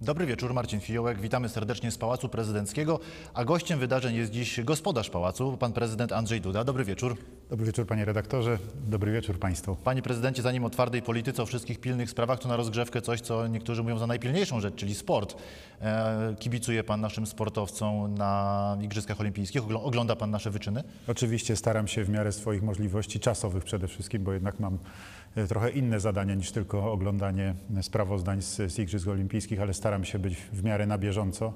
Dobry wieczór, Marcin Fiołek. Witamy serdecznie z Pałacu Prezydenckiego, a gościem wydarzeń jest dziś gospodarz pałacu, pan prezydent Andrzej Duda. Dobry wieczór. Dobry wieczór panie redaktorze, dobry wieczór państwu. Panie prezydencie, zanim o twardej polityce, o wszystkich pilnych sprawach, to na rozgrzewkę coś, co niektórzy mówią za najpilniejszą rzecz, czyli sport. E, kibicuje pan naszym sportowcom na Igrzyskach Olimpijskich? Ogl- Ogląda pan nasze wyczyny? Oczywiście staram się w miarę swoich możliwości czasowych przede wszystkim, bo jednak mam trochę inne zadania niż tylko oglądanie sprawozdań z, z Igrzysk Olimpijskich, ale staram się być w miarę na bieżąco.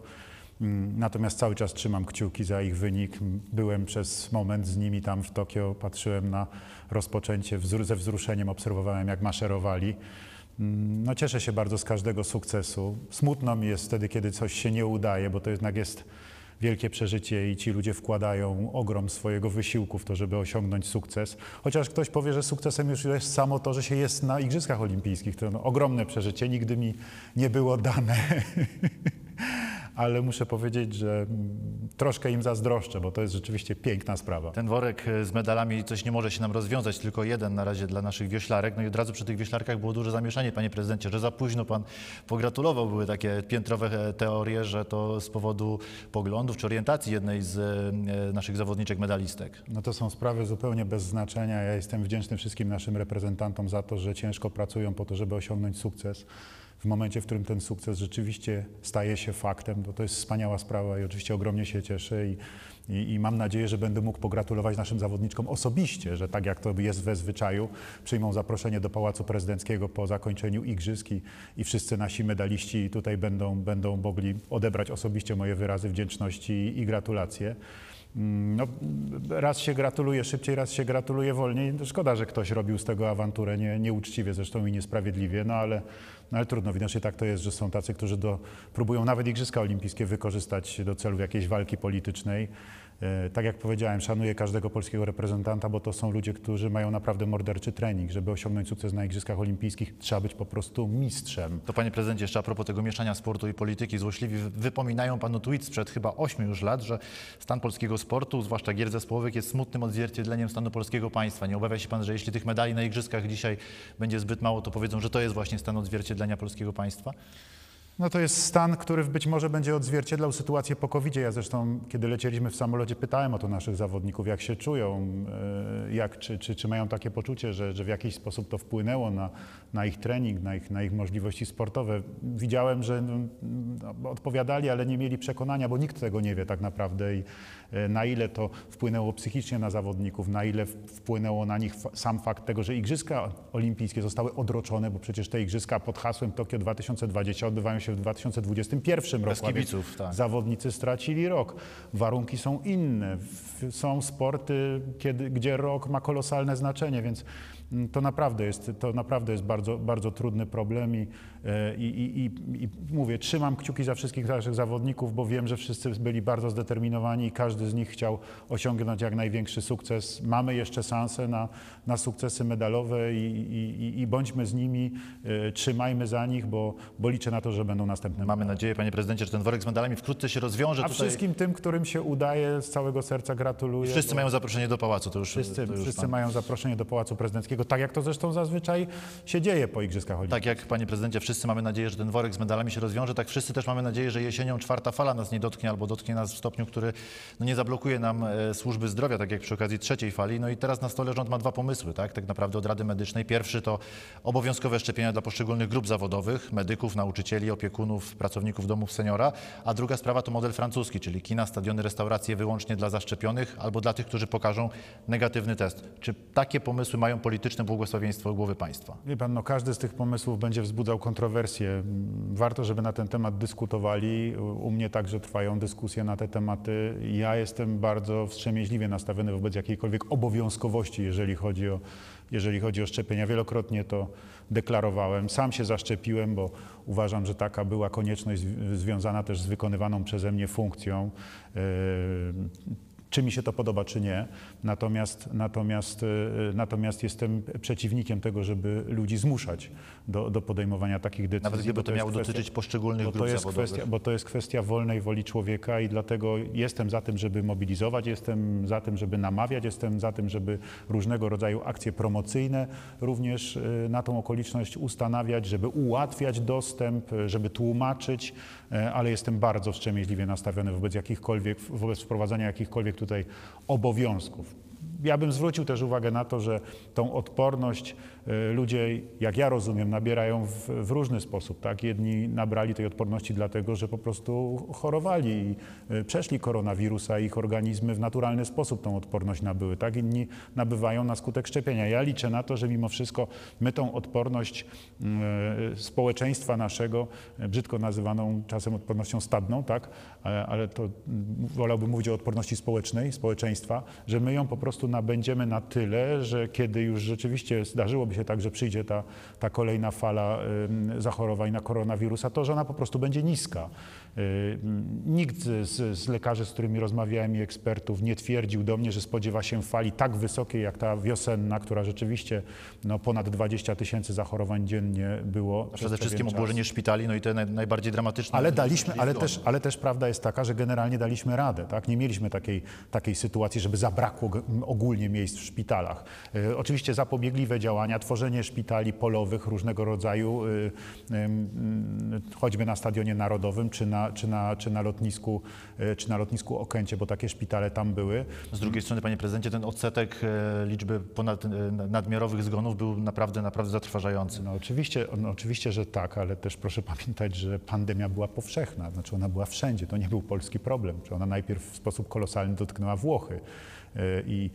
Mm, Natomiast cały czas trzymam kciuki za ich wynik. Byłem przez moment z nimi tam w Tokio, patrzyłem na rozpoczęcie, ze wzruszeniem obserwowałem jak maszerowali. Mm, No, cieszę się bardzo z każdego sukcesu. Smutno mi jest wtedy, kiedy coś się nie udaje, bo to jednak jest wielkie przeżycie i ci ludzie wkładają ogrom swojego wysiłku w to, żeby osiągnąć sukces. Chociaż ktoś powie, że sukcesem już jest samo to, że się jest na Igrzyskach Olimpijskich. To no, ogromne przeżycie, nigdy mi nie było dane. Ale muszę powiedzieć, że mm, troszkę im zazdroszczę, bo to jest rzeczywiście piękna sprawa. Ten worek e, z medalami coś nie może się nam rozwiązać, tylko jeden na razie dla naszych wioślarek. No i od razu przy tych wioślarkach było duże zamieszanie, panie prezydencie, że za późno pan pogratulował. Były takie piętrowe e, teorie, że to z powodu poglądów czy orientacji jednej z e, naszych zawodniczek medalistek. No to są sprawy zupełnie bez znaczenia. Ja jestem wdzięczny wszystkim naszym reprezentantom za to, że ciężko pracują po to, żeby osiągnąć sukces. W momencie, w którym ten sukces rzeczywiście staje się faktem, to to jest wspaniała sprawa i oczywiście ogromnie się cieszę i, i, i mam nadzieję, że będę mógł pogratulować naszym zawodniczkom osobiście, że tak jak to jest we zwyczaju, przyjmą zaproszenie do Pałacu Prezydenckiego po zakończeniu igrzysk i, i wszyscy nasi medaliści tutaj będą, będą mogli odebrać osobiście moje wyrazy wdzięczności i, gratulacje. Mm, No, raz się gratuluje szybciej, raz się gratuluje wolniej. To Szkoda, że ktoś robił z tego awanturę nie, nieuczciwie zresztą i niesprawiedliwie, no ale, no ale trudno. Widocznie tak to jest, że są tacy, którzy do, próbują nawet Igrzyska Olimpijskie wykorzystać do celów jakiejś walki politycznej. E, Tak jak powiedziałem, szanuję każdego polskiego reprezentanta, bo to są ludzie, którzy mają naprawdę morderczy trening. Żeby osiągnąć sukces na Igrzyskach Olimpijskich, trzeba być po prostu mistrzem. To panie prezydencie, jeszcze a propos tego mieszania sportu i polityki, złośliwi wypominają panu tweet sprzed chyba 8 już lat, że stan polskiego sportu, zwłaszcza gier zespołowych, jest smutnym odzwierciedleniem stanu polskiego państwa. Nie obawia się pan, że jeśli tych medali na igrzyskach dzisiaj będzie zbyt mało, to powiedzą, że to jest właśnie stan odzwierciedlenia polskiego państwa? No to jest stan, który być może będzie odzwierciedlał sytuację po covid Ja zresztą, kiedy lecieliśmy w samolocie, pytałem o to naszych zawodników, jak się czują, e, jak, czy, czy, czy mają takie poczucie, że, że w jakiś sposób to wpłynęło na, na ich trening, na ich, na ich możliwości sportowe. Widziałem, że no, no, odpowiadali, ale nie mieli przekonania, bo nikt tego nie wie tak naprawdę i e, na ile to wpłynęło psychicznie na zawodników, na ile wpłynęło na nich sam fakt tego, że Igrzyska Olimpijskie zostały odroczone, bo przecież te Igrzyska pod hasłem Tokio 2020 odbywają się w 2021 roku. a więc kibiców, tak. Zawodnicy stracili rok. Warunki są inne. Są sporty, kiedy, gdzie rok ma kolosalne znaczenie, więc mm, to naprawdę jest, to naprawdę jest bardzo, bardzo trudny problem i, i, i, i, i mówię, trzymam kciuki za wszystkich naszych zawodników, bo wiem, że wszyscy byli bardzo zdeterminowani i każdy z nich chciał osiągnąć jak największy sukces. Mamy jeszcze szansę na, na sukcesy medalowe i, i, i- i bądźmy z nimi, e, trzymajmy za nich, bo, bo liczę na to, że będą następne Mamy nadzieję, panie prezydencie, że ten worek z medalami wkrótce się rozwiąże. a Tutaj wszystkim tym, którym się udaje, z całego serca gratuluję. wszyscy bo mają zaproszenie do pałacu, to już, wszyscy, to już wszyscy pan. mają zaproszenie do Pałacu Prezydenckiego, tak jak to zresztą zazwyczaj się dzieje po Igrzyskach Olimpijskich. Tak jak, panie prezydencie, wszyscy mamy nadzieję, że ten worek z medalami się rozwiąże, tak wszyscy też mamy nadzieję, że jesienią czwarta fala nas nie dotknie albo dotknie nas w stopniu, który no, nie zablokuje nam e, służby zdrowia, tak jak przy okazji trzeciej fali. No i teraz na stole rząd ma dwa pomysły, tak, tak naprawdę od Rady Medycznej. Pierwszy to obowiązkowe szczepienia dla poszczególnych grup zawodowych, medyków, nauczycieli, opiekunów, pracowników domów seniora, a druga sprawa to model francuski, czyli kina, stadiony, restauracje wyłącznie dla zaszczepionych albo dla tych, którzy pokażą negatywny test. Czy takie pomysły mają polityczne błogosławieństwo głowy państwa? Wie pan, no każdy z tych pomysłów będzie wzbudzał kontrowersje. Mm, Warto, żeby na ten temat dyskutowali. U mnie także trwają dyskusje na te tematy. Ja jestem bardzo wstrzemięźliwie nastawiony wobec jakiejkolwiek obowiązkowości, jeżeli chodzi o, jeżeli chodzi o szczepienia. Wielokrotnie to deklarowałem. Sam się zaszczepiłem, bo uważam, że taka była konieczność zw- związana też z wykonywaną przeze mnie funkcją. Czy mi się to podoba, czy nie. Natomiast, natomiast, y, natomiast jestem przeciwnikiem tego, żeby ludzi zmuszać do, do podejmowania takich decyzji. Nawet gdyby to miało kwestia- dotyczyć poszczególnych bo grup to, jest zawodowych. kwestia, bo to jest kwestia wolnej woli człowieka i dlatego jestem za tym, żeby mobilizować, jestem za tym, żeby namawiać, jestem za tym, żeby różnego rodzaju akcje promocyjne również y, na tą okoliczność ustanawiać, żeby ułatwiać dostęp, y, żeby tłumaczyć, y, ale jestem bardzo wstrzemięźliwie nastawiony wobec jakichkolwiek, wobec wprowadzania jakichkolwiek tutaj obowiązków. Ja bym zwrócił też uwagę na to, że tą odporność y, ludzie, jak ja rozumiem, nabierają w, w różny sposób. Tak? Jedni nabrali tej odporności dlatego, że po prostu chorowali i y, przeszli koronawirusa ich organizmy w naturalny sposób tą odporność nabyły. Tak? Inni nabywają na skutek szczepienia. Ja liczę na to, że mimo wszystko my tą odporność y, społeczeństwa naszego, brzydko nazywaną czasem odpornością stadną, tak? ale, ale to mm, wolałbym mówić o odporności społecznej, społeczeństwa, że my ją po prostu nabędziemy na tyle, że kiedy już rzeczywiście zdarzyłoby się tak, że przyjdzie ta, ta kolejna fala zachorowań na koronawirusa, to że ona po prostu będzie niska. Y, Nikt z, z lekarzy, z którymi rozmawiałem i ekspertów nie twierdził do mnie, że spodziewa się fali tak wysokiej jak ta wiosenna, która rzeczywiście no, ponad 20 tysięcy zachorowań dziennie było. Przede wszystkim obłożenie szpitali, no i te naj, najbardziej dramatyczne. Ale daliśmy, ale też, ale też prawda jest taka, że generalnie daliśmy radę. Tak? Nie mieliśmy takiej, takiej sytuacji, żeby zabrakło ogólnie miejsc w szpitalach. E, oczywiście zapobiegliwe działania, tworzenie szpitali polowych różnego rodzaju, y, choćby na Stadionie Narodowym, czy na, czy na, czy na, lotnisku, y, czy na lotnisku Okęcie, bo takie szpitale tam były. Z drugiej strony, panie prezydencie, ten odsetek e, liczby ponad, e, nadmiarowych zgonów był naprawdę, naprawdę zatrważający. No oczywiście, no oczywiście, że tak, ale też proszę pamiętać, że pandemia była powszechna, znaczy ona była wszędzie, to nie był polski problem. Czy ona najpierw w sposób kolosalny dotknęła Włochy i, y,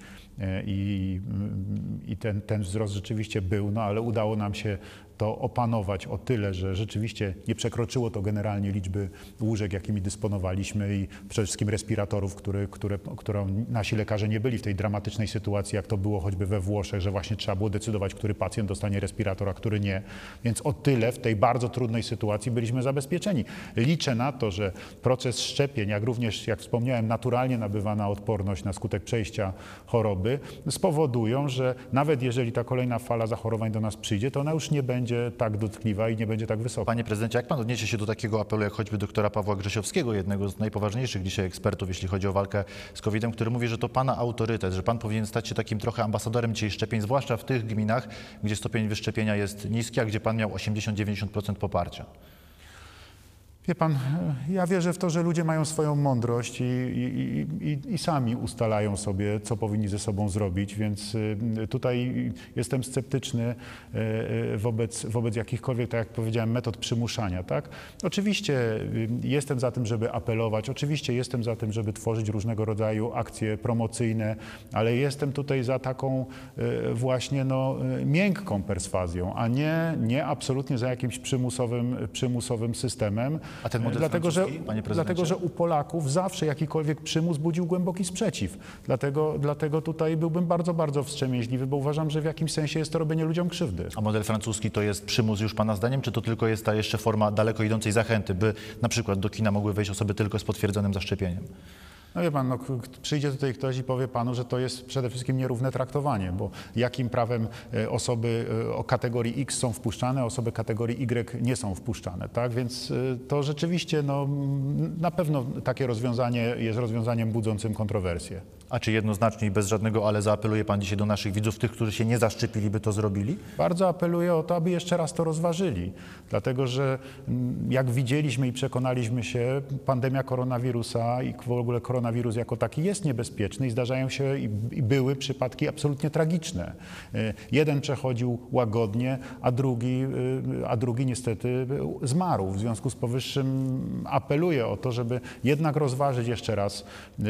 i, mm, i ten, ten wzrost rzeczywiście był, no ale udało nam się to opanować o tyle, że rzeczywiście nie przekroczyło to generalnie liczby łóżek, jakimi dysponowaliśmy i przede wszystkim respiratorów, które, którą nasi lekarze nie byli w tej dramatycznej sytuacji, jak to było choćby we Włoszech, że właśnie trzeba było decydować, który pacjent dostanie respirator, a który nie. Więc o tyle w tej bardzo trudnej sytuacji byliśmy zabezpieczeni. Liczę na to, że proces szczepień, jak również, jak wspomniałem, naturalnie nabywana odporność na skutek przejścia choroby spowodują, że nawet jeżeli ta kolejna fala zachorowań do nas przyjdzie, to ona już nie będzie tak dotkliwa i nie będzie tak wysoka. Panie prezydencie, jak pan odniesie się do takiego apelu, jak choćby doktora Pawła Grzesiowskiego, jednego z najpoważniejszych dzisiaj ekspertów, jeśli chodzi o walkę z COVID-em, który mówi, że to pana autorytet, że pan powinien stać się takim trochę ambasadorem dzisiaj szczepień, zwłaszcza w tych gminach, gdzie stopień wyszczepienia jest niski, a gdzie pan miał 80-90% poparcia. Wie pan, ja wierzę w to, że ludzie mają swoją mądrość i, i, i, i sami ustalają sobie, co powinni ze sobą zrobić, więc y, tutaj jestem sceptyczny y, y, wobec, wobec jakichkolwiek, tak jak powiedziałem, metod przymuszania. Tak? Oczywiście jestem za tym, żeby apelować, oczywiście jestem za tym, żeby tworzyć różnego rodzaju akcje promocyjne, ale jestem tutaj za taką właśnie no, miękką perswazją, a nie, nie absolutnie za jakimś przymusowym, przymusowym systemem. A ten model dlatego, że, panie prezydencie? dlatego, że u Polaków zawsze jakikolwiek przymus budził głęboki sprzeciw. Dlatego, dlatego tutaj byłbym bardzo, bardzo wstrzemięźliwy, bo uważam, że w jakimś sensie jest to robienie ludziom krzywdy. A model francuski to jest przymus już pana zdaniem, czy to tylko jest ta jeszcze forma daleko idącej zachęty, by na przykład do kina mogły wejść osoby tylko z potwierdzonym zaszczepieniem? No wie pan, no, przyjdzie tutaj ktoś i powie panu, że to jest przede wszystkim nierówne traktowanie, bo jakim prawem e, osoby e, o kategorii X są wpuszczane, osoby kategorii Y nie są wpuszczane, tak? Więc e, to rzeczywiście, no, na pewno takie rozwiązanie jest rozwiązaniem budzącym kontrowersje. A czy jednoznacznie i bez żadnego ale zaapeluje pan dzisiaj do naszych widzów, tych, którzy się nie zaszczepili, by to zrobili? Bardzo apeluję o to, aby jeszcze raz to rozważyli, dlatego że mm, jak widzieliśmy i przekonaliśmy się, pandemia koronawirusa i w ogóle koronawirus jako taki jest niebezpieczny i zdarzają się i, były przypadki absolutnie tragiczne. Y, Jeden przechodził łagodnie, a drugi, y, a drugi niestety y, zmarł. W związku z powyższym apeluję o to, żeby jednak rozważyć jeszcze raz y,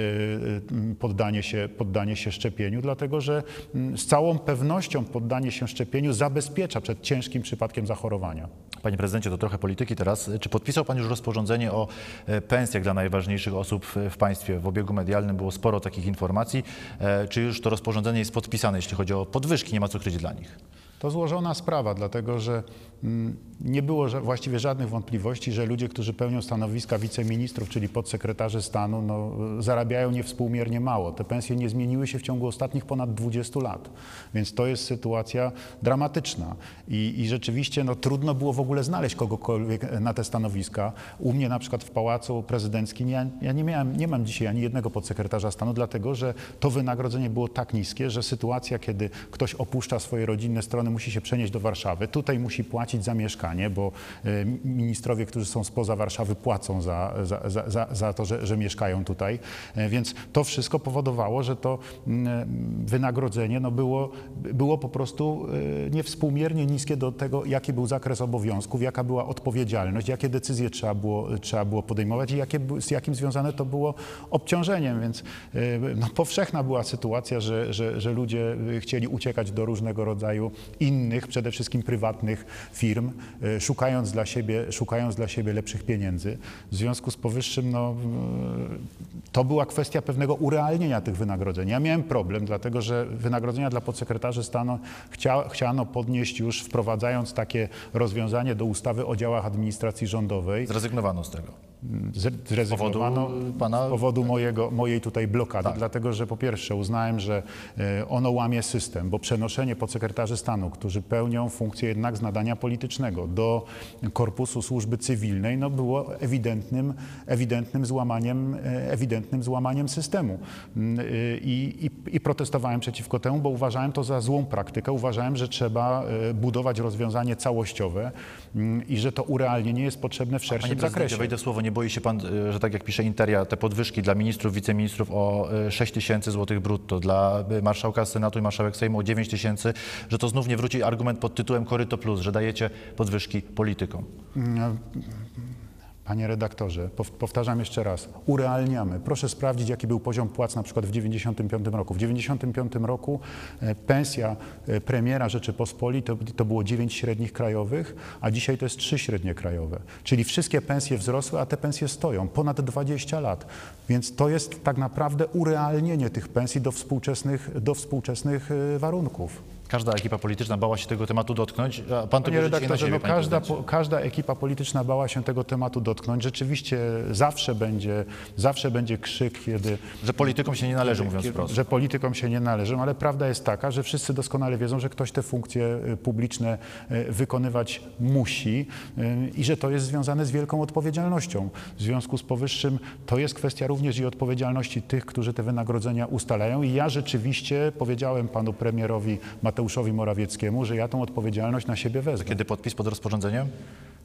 poddanie się, poddanie się szczepieniu, dlatego że mm, z całą pewnością poddanie się szczepieniu zabezpiecza przed ciężkim przypadkiem zachorowania. Panie prezydencie, to trochę polityki teraz. Czy podpisał pan już rozporządzenie o e, pensjach dla najważniejszych osób w- państwie? W obiegu medialnym było sporo takich informacji. E, Czy już to rozporządzenie jest podpisane, jeśli chodzi o podwyżki? Nie ma co kryć dla nich. To złożona sprawa, dlatego że mm, nie było właściwie żadnych wątpliwości, że ludzie, którzy pełnią stanowiska wiceministrów, czyli podsekretarzy stanu, no, zarabiają niewspółmiernie mało. Te pensje nie zmieniły się w ciągu ostatnich ponad 20 lat, więc to jest sytuacja dramatyczna. I, i rzeczywiście no, trudno było w ogóle znaleźć kogokolwiek na te stanowiska. U mnie na przykład w Pałacu Prezydenckim ja, ja nie, miałem, nie mam dzisiaj ani jednego podsekretarza stanu, dlatego że to wynagrodzenie było tak niskie, że sytuacja, kiedy ktoś opuszcza swoje rodzinne strony, musi się przenieść do Warszawy, tutaj musi płacić za mieszkanie, bo e, ministrowie, którzy są spoza Warszawy, płacą za, za, za, za, to, że, że mieszkają tutaj. E, Więc to wszystko powodowało, że to mm, wynagrodzenie no było, było po prostu e, niewspółmiernie niskie do tego, jaki był zakres obowiązków, jaka była odpowiedzialność, jakie decyzje trzeba było, trzeba było podejmować i jakie, z jakim związane to było obciążeniem. Więc e, no, powszechna była sytuacja, że, że, że ludzie e, chcieli uciekać do różnego rodzaju innych, przede wszystkim prywatnych firm, e, szukając dla siebie, szukając dla siebie lepszych pieniędzy. W związku z powyższym no, e, to była kwestia pewnego urealnienia tych wynagrodzeń. Ja miałem problem, dlatego że wynagrodzenia dla podsekretarzy stanu chcia, chciano podnieść już wprowadzając takie rozwiązanie do ustawy o działach administracji rządowej. Zrezygnowano z tego. Z- Zrezygnowano powodu pana- z powodu mojego, mojej tutaj blokady, Tak. dlatego że po pierwsze uznałem, że e, ono łamie system, bo przenoszenie podsekretarzy stanu, którzy pełnią funkcję jednak z nadania politycznego do korpusu służby cywilnej, no było ewidentnym, ewidentnym, złamaniem, e, ewidentnym złamaniem systemu. Mm, y, I, i, I protestowałem przeciwko temu, bo uważałem to za złą praktykę. Uważałem, że trzeba e, budować rozwiązanie całościowe mm, i że to urealnienie jest potrzebne w szerszym zakresie. wejdę w słowo, nie boi się pan, y, że tak jak pisze Interia, te podwyżki dla ministrów, wiceministrów o y, 6 tysięcy złotych brutto, dla y, marszałka Senatu i marszałek Sejmu o 9 tysięcy, że to znów nie wróci argument pod tytułem Koryto Plus, że dajecie podwyżki politykom. Panie redaktorze, pow- powtarzam jeszcze raz, urealniamy. Proszę sprawdzić, jaki był poziom płac na przykład w 1995 roku. W 1995 roku e, pensja e, premiera Rzeczypospolitej to, to było 9 średnich krajowych, a dzisiaj to jest 3 średnie krajowe. Czyli wszystkie pensje wzrosły, a te pensje stoją ponad 20 lat. Więc to jest tak naprawdę urealnienie tych pensji do współczesnych, do współczesnych e, warunków. Każda ekipa polityczna bała się tego tematu dotknąć, a pan to Panie redaktorze, siebie, no panie każda, po, każda ekipa polityczna bała się tego tematu dotknąć. Rzeczywiście zawsze będzie, zawsze będzie krzyk, kiedy... Że politykom się nie należy, mówiąc wprost. Że politykom się nie należą, ale prawda jest taka, że wszyscy doskonale wiedzą, że ktoś te funkcje y, publiczne y, wykonywać musi y, i że to jest związane z wielką odpowiedzialnością. W związku z powyższym to jest kwestia również i odpowiedzialności tych, którzy te wynagrodzenia ustalają i ja rzeczywiście powiedziałem panu premierowi Mateuszowi Morawieckiemu, że ja tą odpowiedzialność na siebie wezmę. Kiedy podpis pod rozporządzeniem?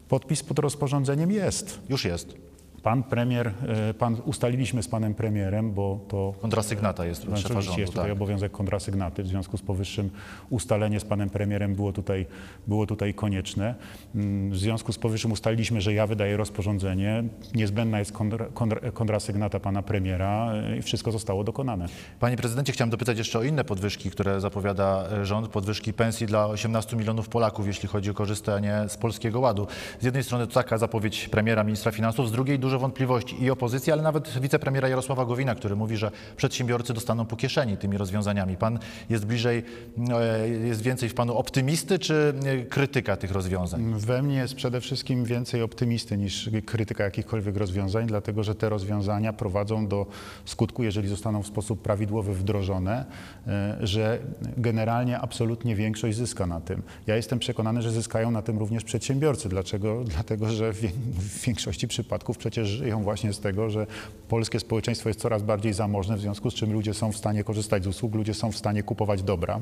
Podpis pod rozporządzeniem jest. Już jest. Pan premier, e, pan, ustaliliśmy z panem premierem, bo to Kontrasygnata jest szefa rządu. jest tutaj Tak. obowiązek kontrasygnaty, w związku z powyższym ustalenie z panem premierem było tutaj, było tutaj konieczne. Mm, W związku z powyższym ustaliliśmy, że ja wydaję rozporządzenie, niezbędna jest kontra, kontra, kontrasygnata pana premiera e, i wszystko zostało dokonane. Panie prezydencie, chciałem dopytać jeszcze o inne podwyżki, które zapowiada e, rząd. Podwyżki pensji dla 18 milionów Polaków, jeśli chodzi o korzystanie z Polskiego Ładu. Z jednej strony to taka zapowiedź premiera, ministra finansów, z drugiej dużo wątpliwości i opozycji, ale nawet wicepremiera Jarosława Gowina, który mówi, że przedsiębiorcy dostaną po kieszeni tymi rozwiązaniami. Pan jest bliżej, e, jest więcej w panu optymisty czy e, krytyka tych rozwiązań? We mnie jest przede wszystkim więcej optymisty niż krytyka jakichkolwiek rozwiązań, dlatego że te rozwiązania prowadzą do skutku, jeżeli zostaną w sposób prawidłowy wdrożone, e, że generalnie absolutnie większość zyska na tym. Ja jestem przekonany, że zyskają na tym również przedsiębiorcy. Dlaczego? Dlatego, że w większości przypadków przecież żyją właśnie z tego, że polskie społeczeństwo jest coraz bardziej zamożne, w związku z czym ludzie są w stanie korzystać z usług, ludzie są w stanie kupować dobra.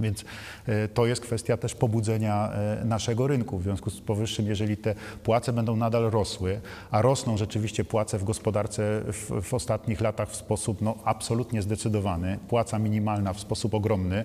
Więc e, to jest kwestia też pobudzenia e, naszego rynku. W związku z powyższym, jeżeli te płace będą nadal rosły, a rosną rzeczywiście płace w gospodarce w, w ostatnich latach w sposób no, absolutnie zdecydowany, płaca minimalna w sposób ogromny,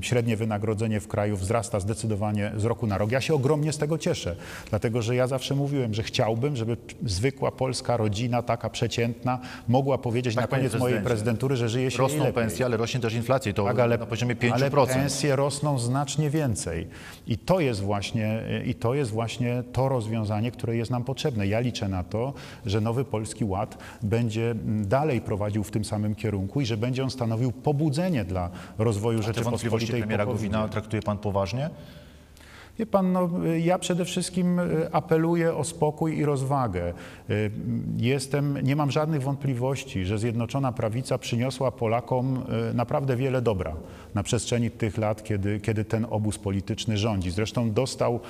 średnie wynagrodzenie w kraju wzrasta zdecydowanie z roku na rok. Ja się ogromnie z tego cieszę, dlatego że ja zawsze mówiłem, że chciałbym, żeby zwykła polska rodzina, taka przeciętna, mogła powiedzieć Tak, na koniec mojej prezydentury, że żyje się Rosną lepiej. pensje, ale rośnie też inflacja to Tak, ale- na poziomie 5 ale 5%. pensje rosną znacznie więcej. I to jest właśnie, i to jest właśnie to rozwiązanie, które jest nam potrzebne. Ja liczę na to, że nowy Polski Ład będzie mm, dalej prowadził w tym samym kierunku i że będzie on stanowił pobudzenie dla rozwoju Te wątpliwości Rzeczypospolitej premiera po COVID-zie. Gowina traktuje pan poważnie? Wie pan, no, ja przede wszystkim y, apeluję o spokój i rozwagę. Y, Jestem, nie mam żadnych wątpliwości, że Zjednoczona Prawica przyniosła Polakom y, naprawdę wiele dobra na przestrzeni tych lat, kiedy, kiedy ten obóz polityczny rządzi. Zresztą dostał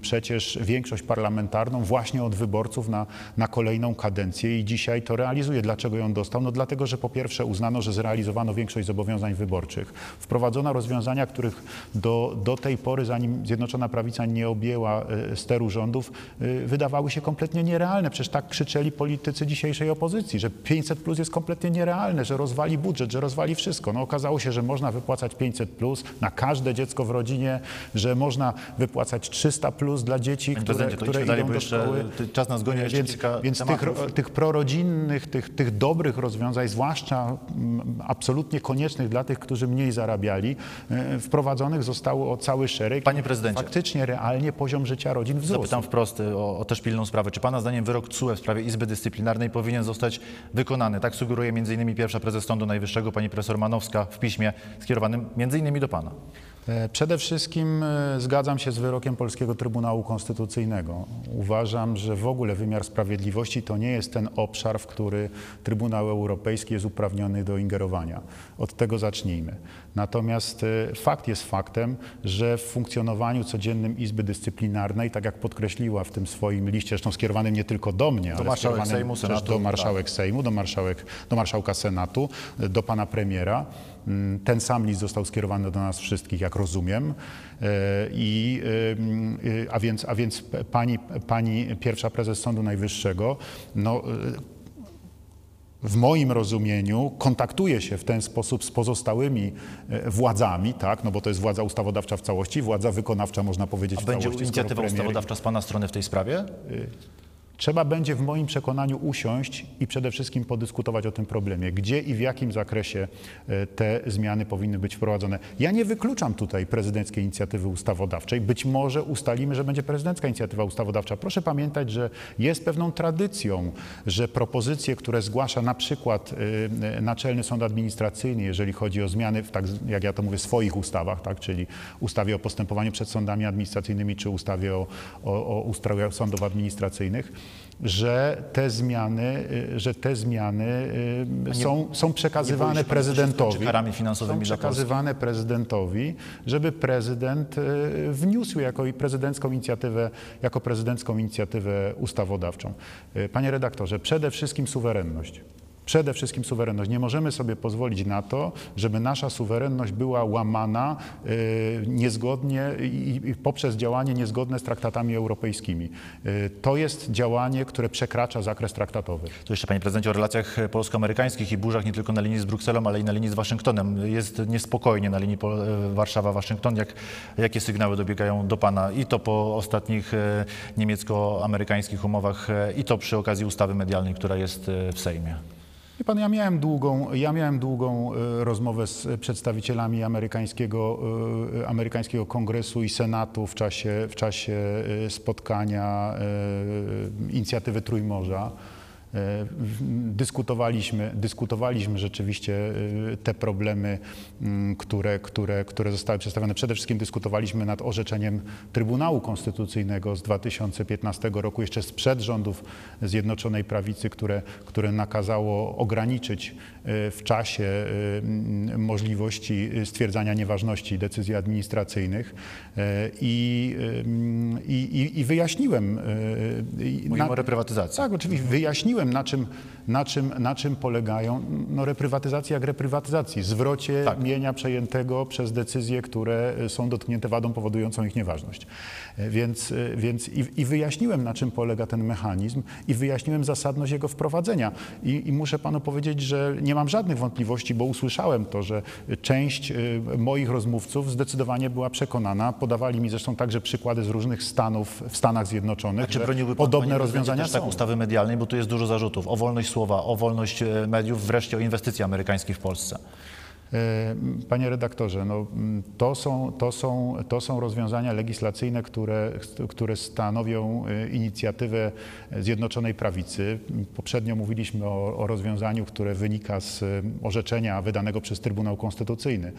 przecież większość parlamentarną właśnie od wyborców na, na kolejną kadencję i dzisiaj to realizuje. Dlaczego ją dostał? No dlatego, że po pierwsze uznano, że zrealizowano większość zobowiązań wyborczych. Wprowadzono rozwiązania, których do, do tej pory, zanim Zjednoczona Prawica nie objęła e, steru rządów, e, wydawały się kompletnie nierealne. Przecież tak krzyczeli politycy dzisiejszej opozycji, że 500 plus jest kompletnie nierealne, że rozwali budżet, że rozwali wszystko. No okazało się, że można wypłacać 500 plus na każde dziecko w rodzinie, że można wypłacać 300 plus dla dzieci, które, to które idą do szkoły. ty- czas nas goni, Więc, kilka więc tych, tematów. tych prorodzinnych, tych, tych dobrych rozwiązań, zwłaszcza absolutnie koniecznych dla tych, którzy mniej zarabiali, e, wprowadzonych zostało cały szereg. Panie prezydencie. Faktycznie, realnie poziom życia rodzin wzrósł. Zapytam wprost y, o, o też pilną sprawę. Czy Pana zdaniem wyrok TSUE w sprawie Izby Dyscyplinarnej powinien zostać wykonany? Tak sugeruje m.in. pierwsza prezes Sądu Najwyższego, pani profesor Manowska w piśmie skierowanym m.in. do Pana. E, Przede wszystkim e, zgadzam się z wyrokiem Polskiego Trybunału Konstytucyjnego. Uważam, że w ogóle wymiar sprawiedliwości to nie jest ten obszar, w który Trybunał Europejski jest uprawniony do ingerowania. Od tego zacznijmy. Natomiast e, fakt jest faktem, że w funkcjonowaniu codziennym Izby Dyscyplinarnej, tak jak podkreśliła w tym swoim liście, zresztą skierowanym nie tylko do mnie, ale marszałek Sejmu, Senatu, do tak. marszałek Sejmu, do, marszałek, do marszałka Senatu, do pana premiera. Mm, Ten sam list został skierowany do nas wszystkich, jak rozumiem. E, I, e, a, więc, a więc pani, pani pierwsza prezes Sądu Najwyższego no, e, w moim rozumieniu kontaktuje się w ten sposób z pozostałymi władzami, tak, no bo to jest władza ustawodawcza w całości, władza wykonawcza można powiedzieć A w będzie całości. skoro inicjatywa premier- ustawodawcza z Pana strony w tej sprawie? Trzeba będzie w moim przekonaniu usiąść i przede wszystkim podyskutować o tym problemie, gdzie i w jakim zakresie e, te zmiany powinny być wprowadzone. Ja nie wykluczam tutaj prezydenckiej inicjatywy ustawodawczej. Być może ustalimy, że będzie prezydencka inicjatywa ustawodawcza. Proszę pamiętać, że jest pewną tradycją, że propozycje, które zgłasza na przykład e, Naczelny Sąd Administracyjny, jeżeli chodzi o zmiany w tak, jak ja to mówię, swoich ustawach, tak, czyli ustawie o postępowaniu przed sądami administracyjnymi czy ustawie o, o, o ustroju sądów administracyjnych, że te zmiany, y, że te zmiany y, są, są nie przekazywane prezydentowi. karami finansowymi są przekazywane prezydentowi, żeby prezydent y, wniósł jako prezydencką inicjatywę, jako prezydencką inicjatywę ustawodawczą. Panie redaktorze, przede wszystkim suwerenność. Przede wszystkim suwerenność. Nie możemy sobie pozwolić na to, żeby nasza suwerenność była łamana y, niezgodnie i, poprzez działanie niezgodne z traktatami europejskimi. Y, to jest działanie, które przekracza zakres traktatowy. To jeszcze, panie prezydencie, o relacjach polsko-amerykańskich i burzach nie tylko na linii z Brukselą, ale i na linii z Waszyngtonem. Jest niespokojnie na linii e, Warszawa-Waszyngton. Jak, jakie sygnały dobiegają do pana? I to po ostatnich e, niemiecko-amerykańskich umowach, e, i to przy okazji ustawy medialnej, która jest w Sejmie. Wie pan, ja miałem długą, ja miałem długą e, rozmowę z przedstawicielami amerykańskiego, e, amerykańskiego kongresu i senatu w czasie, w czasie e, spotkania inicjatywy Trójmorza. Dyskutowaliśmy, dyskutowaliśmy rzeczywiście e, te problemy, m, które, które, które zostały przedstawione. Przede wszystkim dyskutowaliśmy nad orzeczeniem Trybunału Konstytucyjnego z 2015 roku, jeszcze sprzed rządów Zjednoczonej Prawicy, które, które nakazało ograniczyć e, w czasie m, możliwości stwierdzania nieważności decyzji administracyjnych E, i, i, i, wyjaśniłem. Mówimy na- o reprywatyzacji. tak, oczywiście. Wyjaśniłem, na czym, na czym, na czym polegają no, reprywatyzacja jak reprywatyzacji. Zwrocie Tak. mienia przejętego przez decyzje, które e, są dotknięte wadą powodującą ich nieważność. E, Więc, e, więc i, i wyjaśniłem, na czym polega ten mechanizm i wyjaśniłem zasadność jego wprowadzenia. I, I muszę panu powiedzieć, że nie mam żadnych wątpliwości, bo usłyszałem to, że część moich rozmówców zdecydowanie była przekonana. Podawali mi zresztą także przykłady z różnych stanów w Stanach Zjednoczonych, A czy broniłby pan, podobne rozwiązania tak są. ustawy medialnej, bo tu jest dużo zarzutów o wolność słowa, o wolność e, mediów, wreszcie o inwestycje amerykańskie w Polsce. E, Panie redaktorze, no, mm, to, są, to, są, to są rozwiązania legislacyjne, które, które stanowią e, inicjatywę Zjednoczonej Prawicy. Poprzednio mówiliśmy o, o rozwiązaniu, które wynika z orzeczenia wydanego przez Trybunał Konstytucyjny.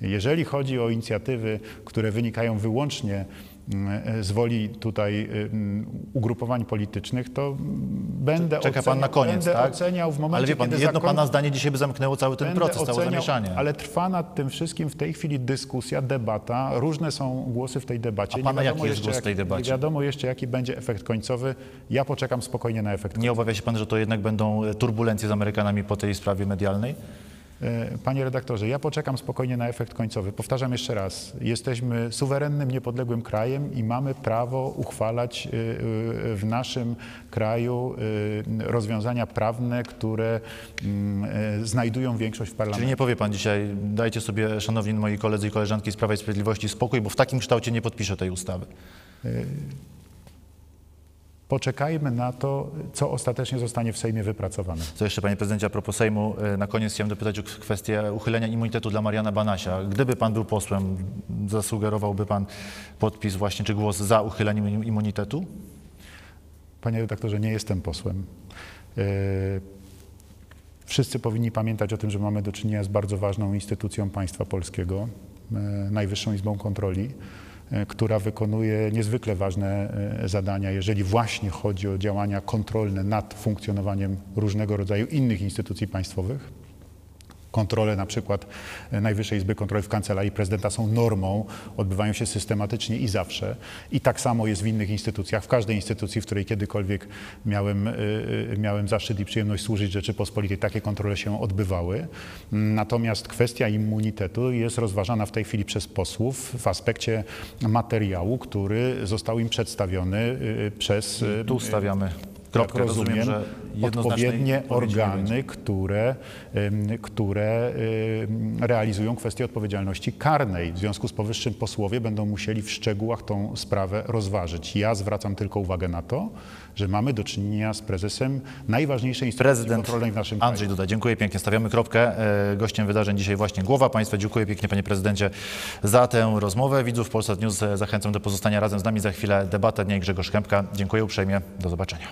Jeżeli chodzi o inicjatywy, które wynikają wyłącznie z woli tutaj mm, ugrupowań politycznych, to będę Czeka pan oceniał- na koniec, tak? oceniał w momencie, Ale wie pan, kiedy jedno zakon- pana zdanie dzisiaj by zamknęło cały ten Będę proces, całe oceniał, zamieszanie. Ale trwa nad tym wszystkim w tej chwili dyskusja, debata. Różne są głosy w tej debacie. A pana jaki jest jeszcze, głos w tej debacie? Nie wiadomo jeszcze, jaki będzie efekt końcowy. Ja poczekam spokojnie na efekt Nie obawia się pan, że to jednak będą e, turbulencje z Amerykanami po tej sprawie medialnej? E, Panie redaktorze, ja poczekam spokojnie na efekt końcowy. Powtarzam jeszcze raz. Jesteśmy suwerennym, niepodległym krajem i mamy prawo uchwalać e, e, w naszym kraju rozwiązania prawne, które mm, znajdują większość w parlamencie. Czyli nie powie pan dzisiaj, dajcie sobie, szanowni moi koledzy i koleżanki z Prawa i Sprawiedliwości, spokój, bo w takim kształcie nie podpiszę tej ustawy. Poczekajmy na to, co ostatecznie zostanie w Sejmie wypracowane. Co jeszcze, panie prezydencie, a propos Sejmu, e, na koniec chciałem dopytać o kwestię uchylenia immunitetu dla Mariana Banasia. Gdyby pan był posłem, zasugerowałby pan podpis właśnie, czy głos za uchyleniem im- immunitetu? Panie redaktorze, nie jestem posłem. E, Wszyscy powinni pamiętać o tym, że mamy do czynienia z bardzo ważną instytucją państwa polskiego, e, Najwyższą Izbą Kontroli, która wykonuje niezwykle ważne e, zadania, jeżeli właśnie chodzi o działania kontrolne nad funkcjonowaniem różnego rodzaju innych instytucji państwowych. Kontrole na przykład e, Najwyższej Izby Kontroli w Kancelarii Prezydenta są normą, odbywają się systematycznie i zawsze. I tak samo jest w innych instytucjach, w każdej instytucji, w której kiedykolwiek miałem, y, y, miałem zaszczyt i przyjemność służyć Rzeczypospolitej, takie kontrole się odbywały. Natomiast kwestia immunitetu jest rozważana w tej chwili przez posłów w aspekcie materiału, który został im przedstawiony przez... Tu stawiamy. Jak Rozumiem, rozumiem, odpowiednie organy, które, które realizują kwestię odpowiedzialności karnej. W związku z powyższym posłowie będą musieli w szczegółach tą sprawę rozważyć. Ja zwracam tylko uwagę na to, że mamy do czynienia z prezesem najważniejszej instytucji Prezydent kontrolnej w naszym Andrzej kraju. Duda, dziękuję pięknie. Stawiamy kropkę. E, Gościem wydarzeń dzisiaj właśnie Głowa Państwa. Dziękuję pięknie Panie Prezydencie za tę rozmowę. Widzów Polsat News e, zachęcam do pozostania razem z nami. Za chwilę debata dnia i Grzegorz Kępka. Dziękuję uprzejmie. Do zobaczenia.